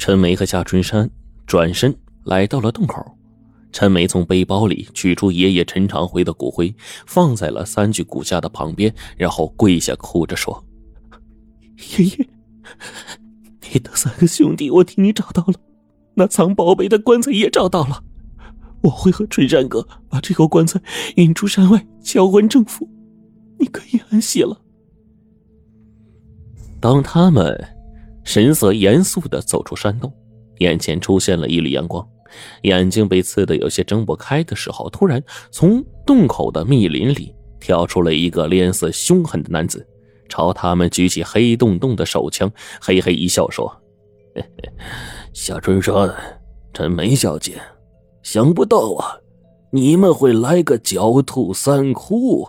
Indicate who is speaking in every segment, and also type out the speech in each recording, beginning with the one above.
Speaker 1: 陈梅和夏春山转身来到了洞口。陈梅从背包里取出爷爷陈长辉的骨灰，放在了三具骨架的旁边，然后跪下哭着说：“
Speaker 2: 爷爷，你的三个兄弟我替你找到了，那藏宝贝的棺材也找到了。我会和春山哥把这口棺材运出山外，交还政府，你可以安息了。”
Speaker 1: 当他们神色严肃的走出山洞，眼前出现了一缕阳光。眼睛被刺得有些睁不开的时候，突然从洞口的密林里跳出了一个脸色凶狠的男子，朝他们举起黑洞洞的手枪，嘿嘿一笑说：“，夏春山，陈梅小姐，想不到啊，你们会来个狡兔三窟，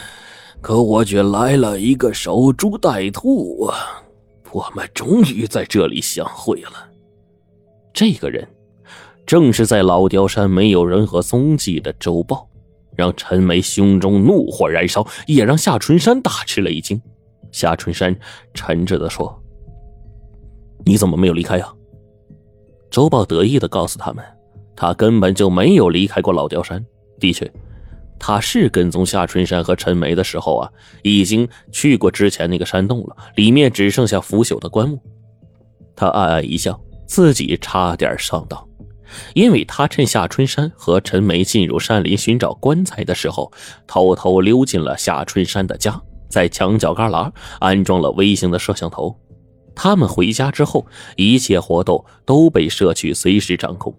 Speaker 1: 可我却来了一个守株待兔啊！我们终于在这里相会了。”这个人。正是在老雕山没有任何踪迹的周豹，让陈梅胸中怒火燃烧，也让夏春山大吃了一惊。夏春山沉着的说：“你怎么没有离开呀？”周豹得意的告诉他们：“他根本就没有离开过老雕山。的确，他是跟踪夏春山和陈梅的时候啊，已经去过之前那个山洞了，里面只剩下腐朽的棺木。”他暗暗一笑，自己差点上当。因为他趁夏春山和陈梅进入山林寻找棺材的时候，偷偷溜进了夏春山的家，在墙角旮旯安装了微型的摄像头。他们回家之后，一切活动都被社区随时掌控。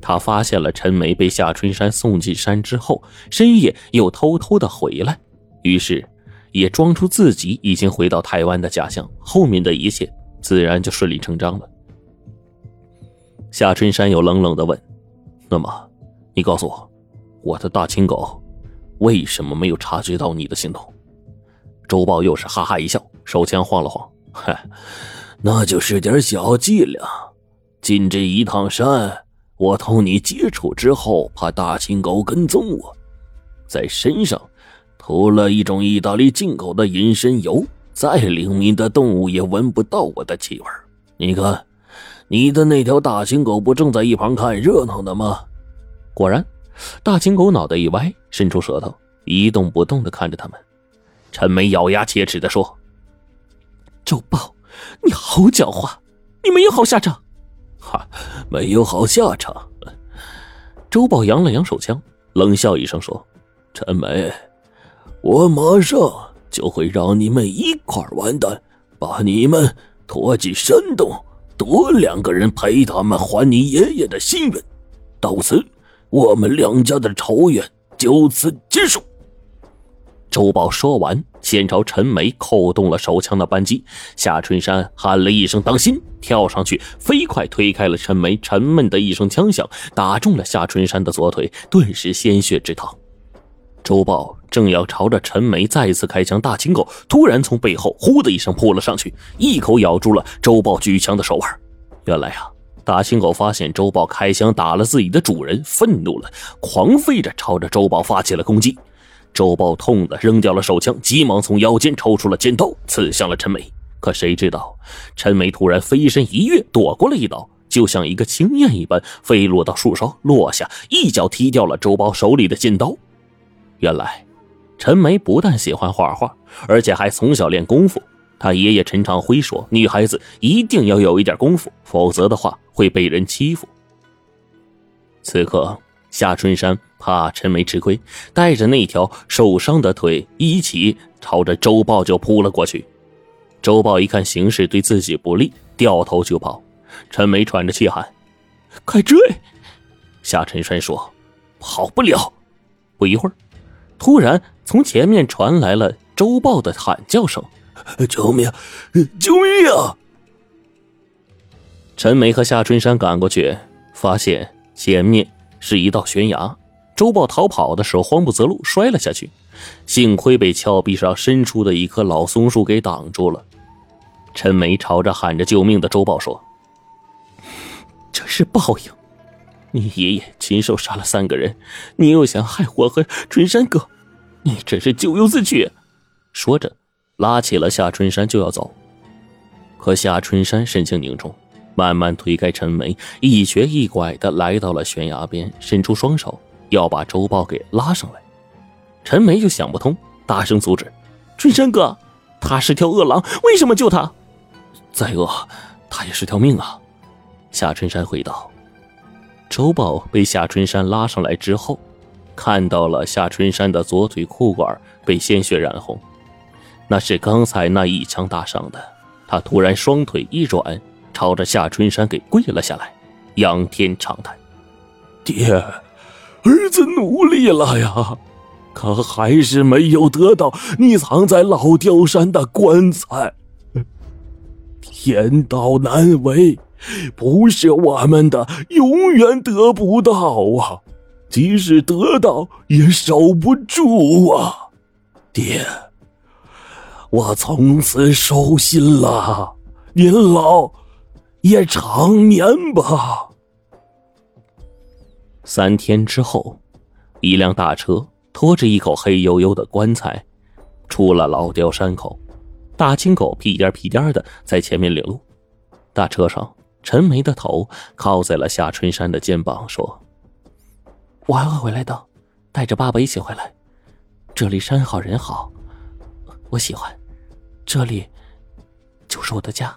Speaker 1: 他发现了陈梅被夏春山送进山之后，深夜又偷偷的回来，于是也装出自己已经回到台湾的假象。后面的一切自然就顺理成章了。夏春山又冷冷的问：“那么，你告诉我，我的大青狗为什么没有察觉到你的行动？”周豹又是哈哈一笑，手枪晃了晃：“嗨，那就是点小伎俩。进这一趟山，我同你接触之后，怕大青狗跟踪我，在身上涂了一种意大利进口的隐身油，再灵敏的动物也闻不到我的气味。你看。”你的那条大青狗不正在一旁看热闹呢吗？果然，大青狗脑袋一歪，伸出舌头，一动不动的看着他们。陈梅咬牙切齿的说：“
Speaker 2: 周豹，你好狡猾，你没有好下场。”
Speaker 1: 哈，没有好下场。周宝扬了扬手枪，冷笑一声说：“陈梅，我马上就会让你们一块完蛋，把你们拖进山洞。”多两个人陪他们还你爷爷的心愿，到此，我们两家的仇怨就此结束。周宝说完，先朝陈梅扣动了手枪的扳机。夏春山喊了一声“当心”，跳上去，飞快推开了陈梅。沉闷的一声枪响，打中了夏春山的左腿，顿时鲜血直淌。周豹正要朝着陈梅再次开枪，大青狗突然从背后“呼”的一声扑了上去，一口咬住了周豹举枪的手腕。原来啊，大青狗发现周豹开枪打了自己的主人，愤怒了，狂吠着朝着周豹发起了攻击。周豹痛的扔掉了手枪，急忙从腰间抽出了尖刀，刺向了陈梅。可谁知道，陈梅突然飞身一跃，躲过了一刀，就像一个青燕一般飞落到树梢，落下一脚踢掉了周豹手里的尖刀。原来，陈梅不但喜欢画画，而且还从小练功夫。他爷爷陈长辉说：“女孩子一定要有一点功夫，否则的话会被人欺负。”此刻，夏春山怕陈梅吃亏，带着那条受伤的腿一起朝着周豹就扑了过去。周豹一看形势对自己不利，掉头就跑。陈梅喘着气喊：“
Speaker 2: 快追！”
Speaker 1: 夏春山说：“跑不了。”不一会儿。突然，从前面传来了周豹的喊叫声：“
Speaker 3: 救命！救命啊！”
Speaker 1: 陈梅和夏春山赶过去，发现前面是一道悬崖。周豹逃跑的时候慌不择路，摔了下去，幸亏被峭壁上伸出的一棵老松树给挡住了。陈梅朝着喊着救命的周豹说：“
Speaker 2: 这是报应。”你爷爷亲手杀了三个人，你又想害我和春山哥，你真是咎由自取。
Speaker 1: 说着，拉起了夏春山就要走。可夏春山神情凝重，慢慢推开陈梅，一瘸一拐的来到了悬崖边，伸出双手要把周豹给拉上来。陈梅就想不通，大声阻止：“
Speaker 2: 春山哥，他是条恶狼，为什么救他？
Speaker 1: 再恶，他也是条命啊。”夏春山回道。周豹被夏春山拉上来之后，看到了。夏春山的左腿裤管被鲜血染红，那是刚才那一枪打伤的。他突然双腿一软，朝着夏春山给跪了下来，仰天长叹：“
Speaker 3: 爹，儿子努力了呀，可还是没有得到你藏在老雕山的棺材。天道难违。”不是我们的，永远得不到啊！即使得到，也守不住啊！爹，我从此收心了，您老也长眠吧。
Speaker 1: 三天之后，一辆大车拖着一口黑黝黝的棺材，出了老雕山口。大青狗屁颠屁颠的在前面领路。大车上。陈梅的头靠在了夏春山的肩膀，说：“
Speaker 2: 我还会回来的，带着爸爸一起回来。这里山好人好，我喜欢，这里就是我的家。”